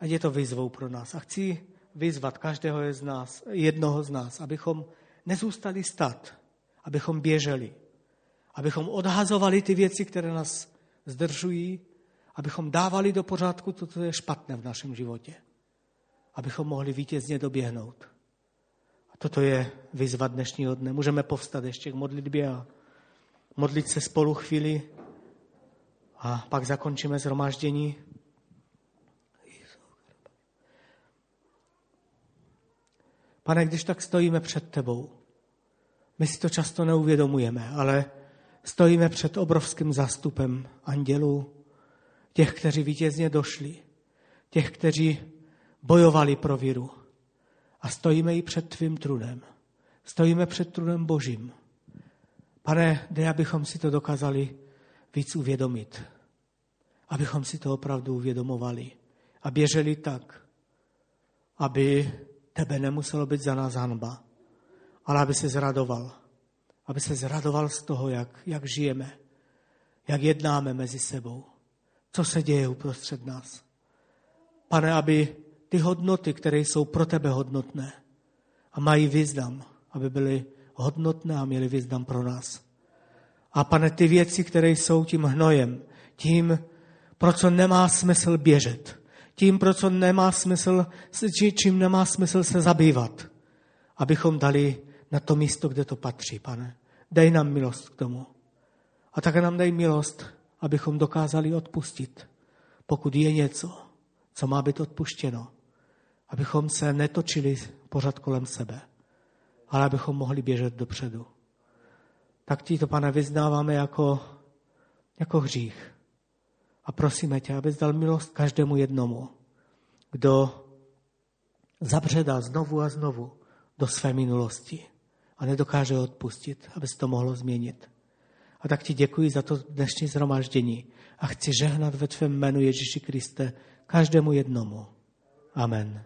A je to výzvou pro nás. A chci vyzvat každého z nás, jednoho z nás, abychom nezůstali stát, abychom běželi, abychom odhazovali ty věci, které nás zdržují, abychom dávali do pořádku to, co je špatné v našem životě, abychom mohli vítězně doběhnout. A toto je výzva dnešního dne. Můžeme povstat ještě k modlitbě a modlit se spolu chvíli a pak zakončíme zhromáždění. Pane, když tak stojíme před tebou, my si to často neuvědomujeme, ale stojíme před obrovským zástupem andělů, těch, kteří vítězně došli, těch, kteří bojovali pro víru. A stojíme i před tvým trudem. Stojíme před trudem Božím. Pane, dej, abychom si to dokázali víc uvědomit. Abychom si to opravdu uvědomovali a běželi tak, aby tebe nemuselo být za nás hanba, ale aby se zradoval. Aby se zradoval z toho, jak, jak žijeme, jak jednáme mezi sebou, co se děje uprostřed nás. Pane, aby ty hodnoty, které jsou pro tebe hodnotné a mají význam, aby byly hodnotné a měly význam pro nás. A pane, ty věci, které jsou tím hnojem, tím, pro co nemá smysl běžet, tím, pro co nemá smysl, čím nemá smysl se zabývat, abychom dali na to místo, kde to patří, pane. Dej nám milost k tomu. A také nám dej milost, abychom dokázali odpustit, pokud je něco, co má být odpuštěno. Abychom se netočili pořád kolem sebe, ale abychom mohli běžet dopředu. Tak ti to, pane, vyznáváme jako, jako hřích. A prosíme tě, abys dal milost každému jednomu, kdo zabředá znovu a znovu do své minulosti a nedokáže odpustit, aby se to mohlo změnit. A tak ti děkuji za to dnešní zhromaždění a chci žehnat ve tvém jménu Ježíši Kriste každému jednomu. Amen.